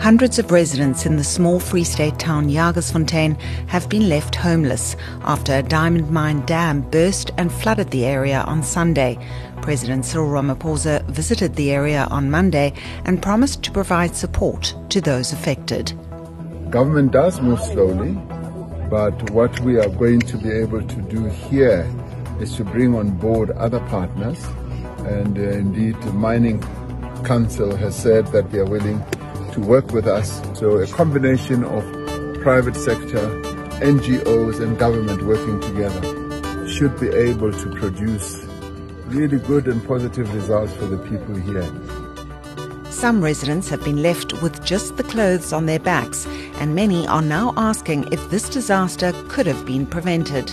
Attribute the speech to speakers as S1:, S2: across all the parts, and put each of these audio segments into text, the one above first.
S1: Hundreds of residents in the small Free State town Jagersfontein have been left homeless after a diamond mine dam burst and flooded the area on Sunday. President Cyril Ramaphosa visited the area on Monday and promised to provide support to those affected.
S2: Government does move slowly, but what we are going to be able to do here is to bring on board other partners. And uh, indeed, the Mining Council has said that they are willing work with us. So a combination of private sector, NGOs and government working together should be able to produce really good and positive results for the people here.
S1: Some residents have been left with just the clothes on their backs, and many are now asking if this disaster could have been prevented.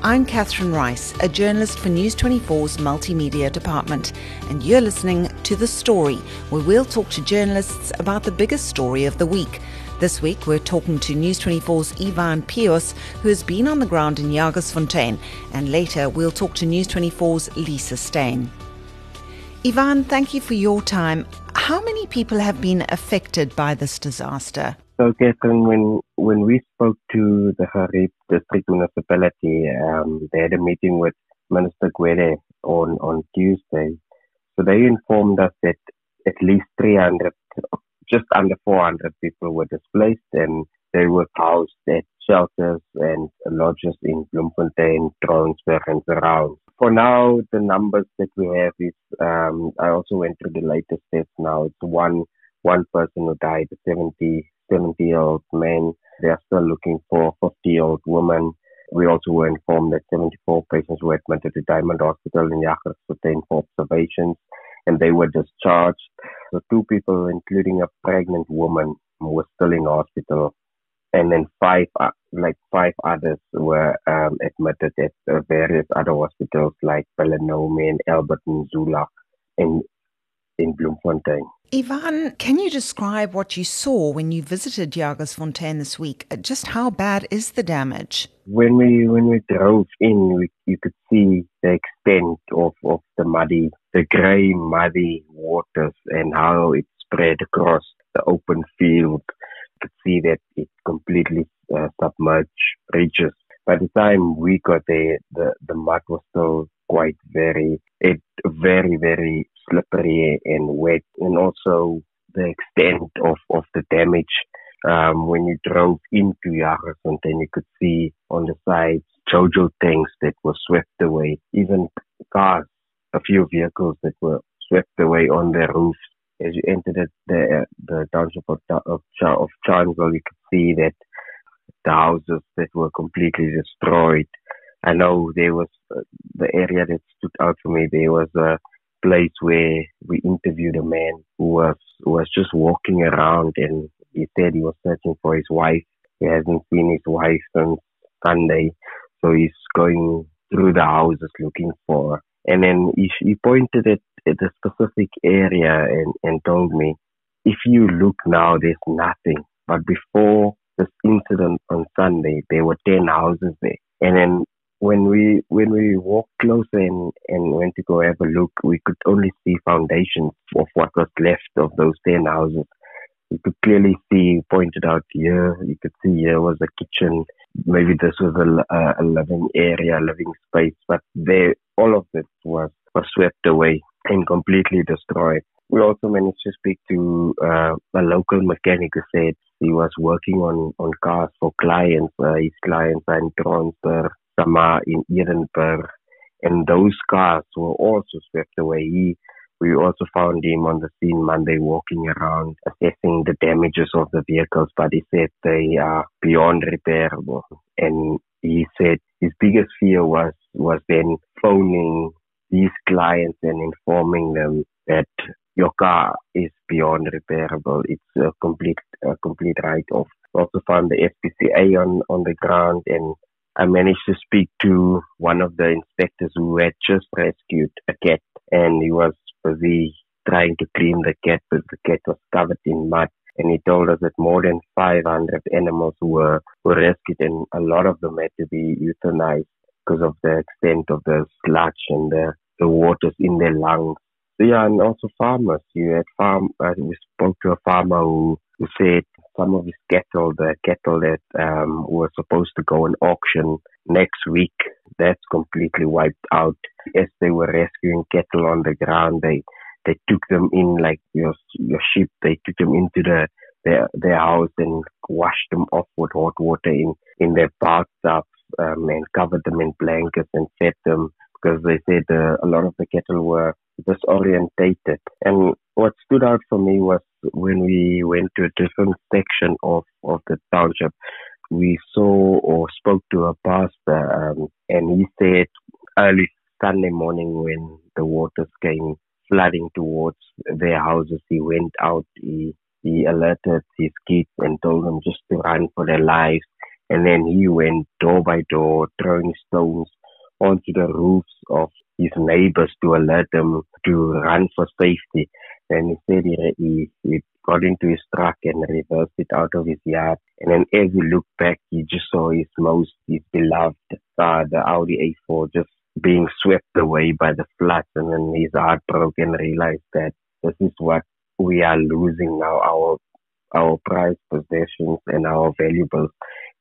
S1: I'm Catherine Rice, a journalist for News 24's multimedia department, and you're listening to The Story, where we'll talk to journalists about the biggest story of the week. This week, we're talking to News 24's Ivan Pijoos, who has been on the ground in Jagersfontein, and later we'll talk to News 24's Lisa Steyn. Ivan, thank you for your time. How many people have been affected by this disaster?
S3: So, Catherine, when when we spoke to the Xhariep district municipality, um, they had a meeting with Minister Gwede on on Tuesday. So they informed us that at least 300, just under 400 people were displaced, and they were housed at shelters and lodges in Bloemfontein, Trompsburg, and surrounds. For now, the numbers that we have is, um, I also went through the latest stats now. It's one one person who died, a 70 70 year old man. They are still looking for 50 year old woman. We also were informed that 74 patients were admitted to Diamond Hospital in Jagersfontein for observations and they were discharged. So two people, including a pregnant woman, were still in hospital. And then five, uh, like five others were um, admitted at uh, various other hospitals like Pelonomi and Albert Nzula in, in Bloemfontein.
S1: Ivan, can you describe what you saw when you visited Jagersfontein this week? Uh, just how bad is the damage?
S3: When we when we drove in, we, you could see the extent of, of the muddy, the grey muddy waters and how it spread across the open field. Could see that it completely uh, submerged bridges. By the time we got there, the, the mud was still quite very, it very, very slippery and wet, and also the extent of, of the damage. Um, when you drove into Jagersfontein, then you could see on the sides Jojo tanks that were swept away, even cars, a few vehicles that were swept away on their roofs. As you entered the the township of, of, of Charlesville, you could see that the houses that were completely destroyed. I know there was uh, the area that stood out for me. There was a place where we interviewed a man who was who was just walking around and he said he was searching for his wife. He hasn't seen his wife since Sunday, so he's going through the houses looking for her. And then he, he pointed at, a specific area and, told me, if you look now, there's nothing. But before this incident on Sunday, there were 10 houses there. And then when we when we walked closer and, and went to go have a look, we could only see foundations of what was left of those ten houses. You could clearly see, pointed out here, you could see here was a kitchen. Maybe this was a, a living area, living space, but there, all of it was, was swept away and completely destroyed. We also managed to speak to uh, a local mechanic who said he was working on, on cars for clients. Uh, his clients are in Trompsburg, Sama in Edenburg, and those cars were also swept away. He, we also found him on the scene Monday walking around assessing the damages of the vehicles, but he said they are beyond repairable. And he said his biggest fear was, was then phoning these clients and informing them that your car is beyond repairable. It's a complete, a complete write-off. Also found the SPCA on, on the ground and I managed to speak to one of the inspectors who had just rescued a cat and he was busy trying to clean the cat, but the cat was covered in mud. And he told us that more than 500 animals were, were rescued and a lot of them had to be euthanized because of the extent of the sludge and the, the waters in their lungs. So yeah, and also farmers. You had farm. Uh, we spoke to a farmer who, who said some of his cattle, the cattle that um, were supposed to go on auction next week, that's completely wiped out. As they were rescuing cattle on the ground, they they took them in like your your sheep. They took them into the their their house and washed them off with hot water in in their bathtubs um, and covered them in blankets and fed them because they said uh, a lot of the cattle were disorientated. And what stood out for me was when we went to a different section of, of the township, we saw or spoke to a pastor, um, and he said early Sunday morning when the waters came flooding towards their houses, he went out, he, he alerted his kids and told them just to run for their lives. And then he went door by door, throwing stones onto the roofs of his neighbors to alert them to run for safety. And he, he, he got into his truck and reversed it out of his yard. And then as he looked back, he just saw his most, his beloved car, the Audi A4, just being swept away by the floods. And then his heart broke and realized that this is what we are losing now, our, our prized possessions and our valuables.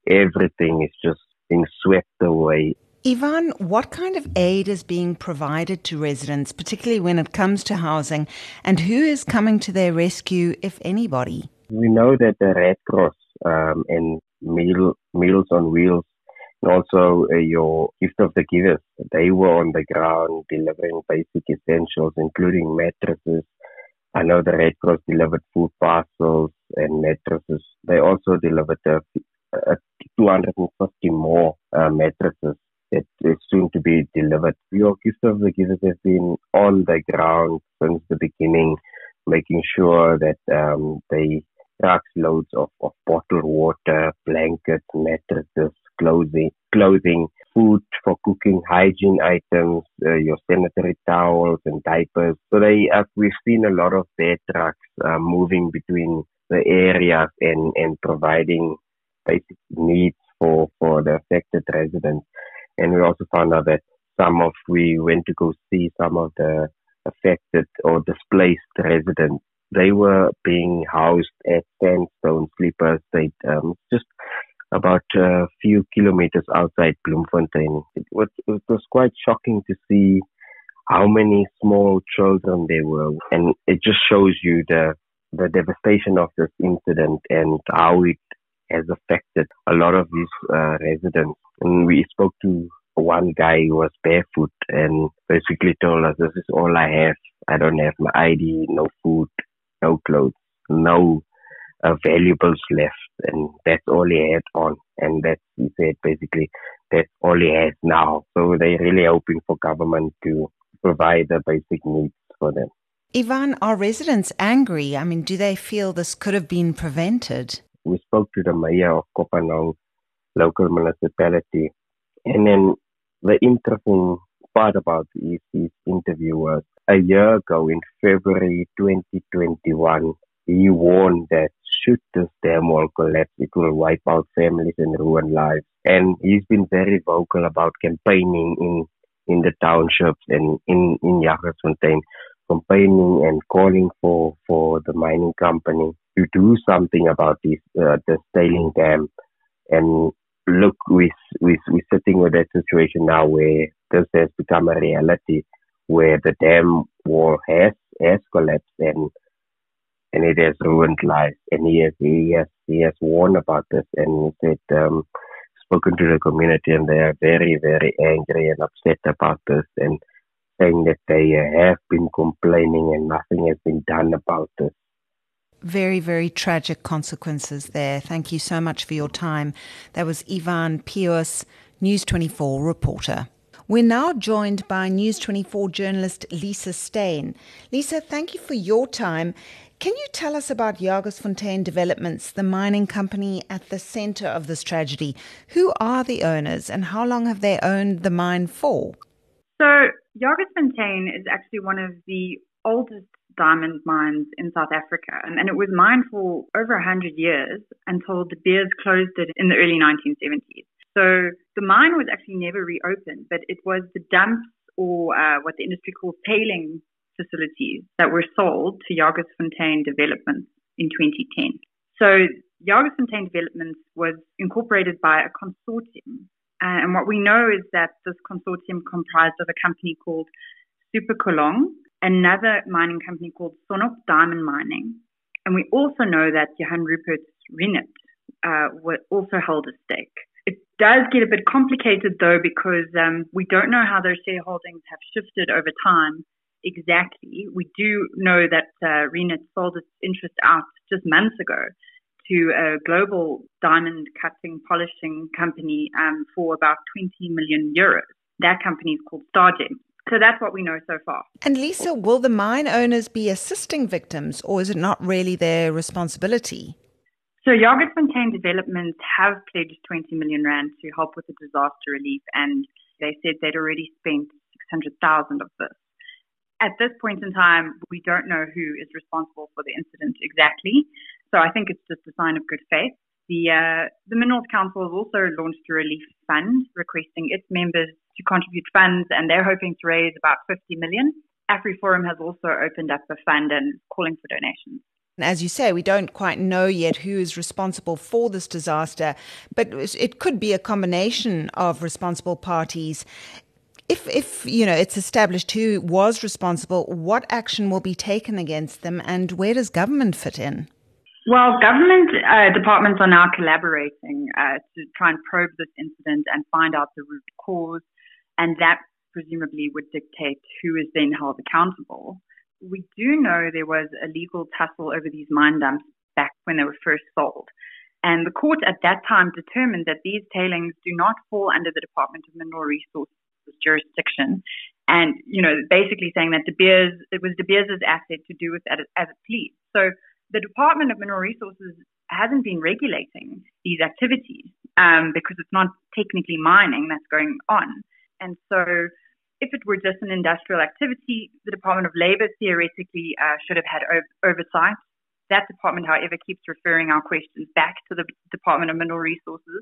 S3: Everything is just being swept away.
S1: Ivan, what kind of aid is being provided to residents, particularly when it comes to housing, and who is coming to their rescue, if anybody?
S3: We know that the Red Cross um, and Meal, Meals on Wheels, and also uh, your Gift of the Givers, they were on the ground delivering basic essentials, including mattresses. I know the Red Cross delivered food parcels and mattresses. They also delivered uh, 250 more uh, mattresses it is soon to be delivered. Of the Givers has been on the ground since the beginning, making sure that um, they trucks loads of, of bottled water, blankets, mattresses, clothing, clothing, food for cooking, hygiene items, uh, your sanitary towels and diapers. So they, uh, we've seen a lot of their trucks uh, moving between the areas and, and providing basic needs for, for the affected residents. And we also found out that some of, we went to go see some of the affected or displaced residents. They were being housed at Sandstone Sleeper Estate, um, just about a few kilometers outside Bloemfontein. It was, it was quite shocking to see how many small children there were. And it just shows you the, the devastation of this incident and how it has affected a lot of these uh, residents. And we spoke to one guy who was barefoot and basically told us, this is all I have. I don't have my ID, no food, no clothes, no uh, valuables left. And that's all he had on. And that he said basically that's all he has now. So they're really hoping for government to provide the basic needs for them.
S1: Ivan, are residents angry? I mean, do they feel this could have been prevented?
S3: We spoke to the mayor of Kopanong local municipality. And then the interesting part about his, his interview was a year ago in February 2021, he warned that should this dam wall collapse, it will wipe out families and ruin lives. And he's been very vocal about campaigning in, in the townships and in, in Jagersfontein, campaigning and calling for, for the mining company to do something about this uh, the tailing dam. And look, we we we're sitting with that situation now where this has become a reality, where the dam wall has has collapsed and and it has ruined lives. And he has he has he has warned about this and he said um, spoken to the community and they are very very angry and upset about this and saying that they have been complaining and nothing has been done about this
S1: very, very tragic consequences there. Thank you so much for your time. That was Ivan Pijoos, News 24 reporter. We're now joined by News 24 journalist Lisa Steyn. Lisa, thank you for your time. Can you tell us about Jagersfontein Developments, the mining company at the center of this tragedy? Who are the owners and how long have they owned the mine for?
S4: So, Jagersfontein is actually one of the oldest diamond mines in South Africa. And, it was mined for over 100 years until De Beers closed it in the early 1970s. So the mine was actually never reopened, but it was the dumps or uh, what the industry calls tailing facilities that were sold to Jagersfontein Developments in 2010. So Jagersfontein Developments was incorporated by a consortium. And what we know is that this consortium comprised of a company called Super Kolong, another mining company called Sonop Diamond Mining, and we also know that Johan Rupert's Reunert uh, also held a stake. It does get a bit complicated though because um, we don't know how those shareholdings have shifted over time exactly. We do know that uh, sold its interest out just months ago to a global diamond cutting polishing company um, for about 20 million euros. That company is called Stargem. So that's what we know so far.
S1: And Lisa, will the mine owners be assisting victims or is it not really their responsibility?
S4: So Jagersfontein Developments have pledged 20 million rand to help with the disaster relief, and they said they'd already spent 600,000 of this. At this point in time, we don't know who is responsible for the incident exactly. So I think it's just a sign of good faith. The uh, the Minerals Council has also launched a relief fund requesting its members to contribute funds, and they're hoping to raise about 50 million. AfriForum has also opened up a fund and calling for donations.
S1: As you say, we don't quite know yet who is responsible for this disaster, but it could be a combination of responsible parties. If, if you know it's established who was responsible, what action will be taken against them, and where does government fit in?
S4: Well, government uh, departments are now collaborating uh, to try and probe this incident and find out the root cause, and that presumably would dictate who is then held accountable we do know there was a legal tussle over these mine dumps back when they were first sold. And the court at that time determined that these tailings do not fall under the Department of Mineral Resources jurisdiction. And, you know, basically saying that De Beers, it was De Beers' asset to do with that as it pleased. So the Department of Mineral Resources hasn't been regulating these activities um, because it's not technically mining that's going on. And so if it were just an industrial activity, the Department of Labor theoretically uh, should have had oversight. That department, however, keeps referring our questions back to the Department of Mineral Resources.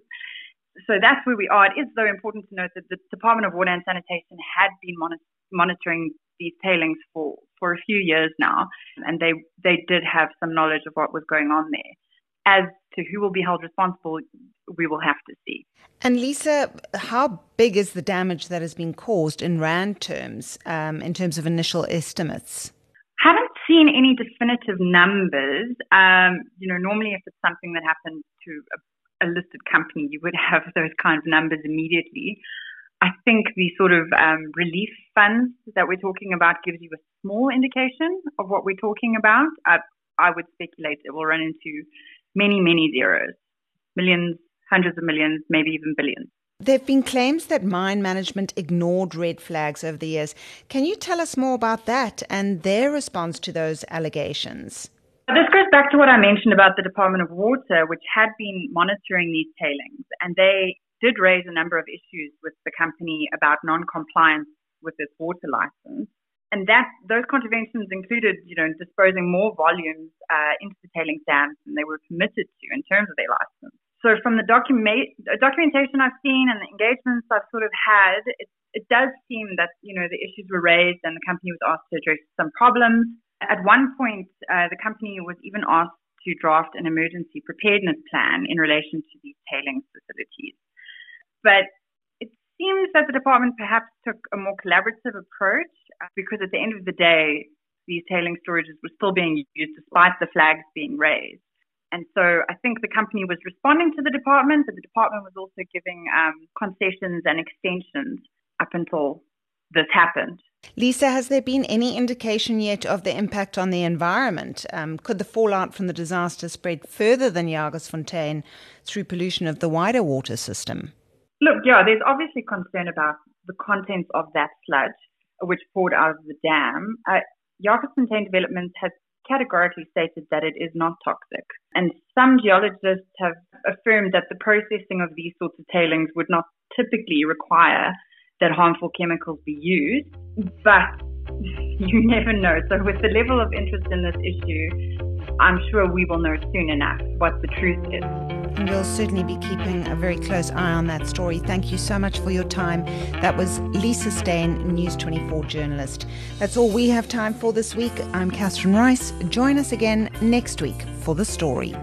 S4: So that's where we are. It is, though, important to note that the Department of Water and Sanitation had been mon- monitoring these tailings for, for a few years now, and they, they did have some knowledge of what was going on there. As to who will be held responsible, we will have to see.
S1: And Lisa, how big is the damage that has been caused in RAND terms, um, in terms of initial estimates?
S4: Haven't seen any definitive numbers. Um, you know, normally if it's something that happens to a, a, listed company, you would have those kind of numbers immediately. I think the sort of um, relief funds that we're talking about gives you a small indication of what we're talking about. I, I would speculate it will run into many, many zeros, millions, hundreds of millions, maybe even billions.
S1: There have been claims that mine management ignored red flags over the years. Can you tell us more about that and their response to those allegations?
S4: This goes back to what I mentioned about the Department of Water, which had been monitoring these tailings, and they did raise a number of issues with the company about non-compliance with its water license and that those contraventions included, you know, disposing more volumes uh, into the tailings dams than they were permitted to in terms of their license. So from the document documentation I've seen and the engagements I've sort of had, it, it does seem that you know the issues were raised and the company was asked to address some problems. At one point, uh, the company was even asked to draft an emergency preparedness plan in relation to these tailings facilities. But seems that the department perhaps took a more collaborative approach uh, because at the end of the day, these tailing storages were still being used despite the flags being raised. And so I think the company was responding to the department, but the department was also giving um, concessions and extensions up until this happened.
S1: Lisa, has there been any indication yet of the impact on the environment? Um, could the fallout from the disaster spread further than Jagersfontein through pollution of the wider water system?
S4: Look, yeah, there's obviously concern about the contents of that sludge which poured out of the dam. Uh, Jagersfontein Development has categorically stated that it is not toxic. And some geologists have affirmed that the processing of these sorts of tailings would not typically require that harmful chemicals be used. But you never know. So, with the level of interest in this issue, I'm sure we will know soon enough what the truth is.
S1: And we'll certainly be keeping a very close eye on that story. Thank you so much for your time. That was Lisa Steyn, News 24 journalist. That's all we have time for this week. I'm Catherine Rice. Join us again next week for the story.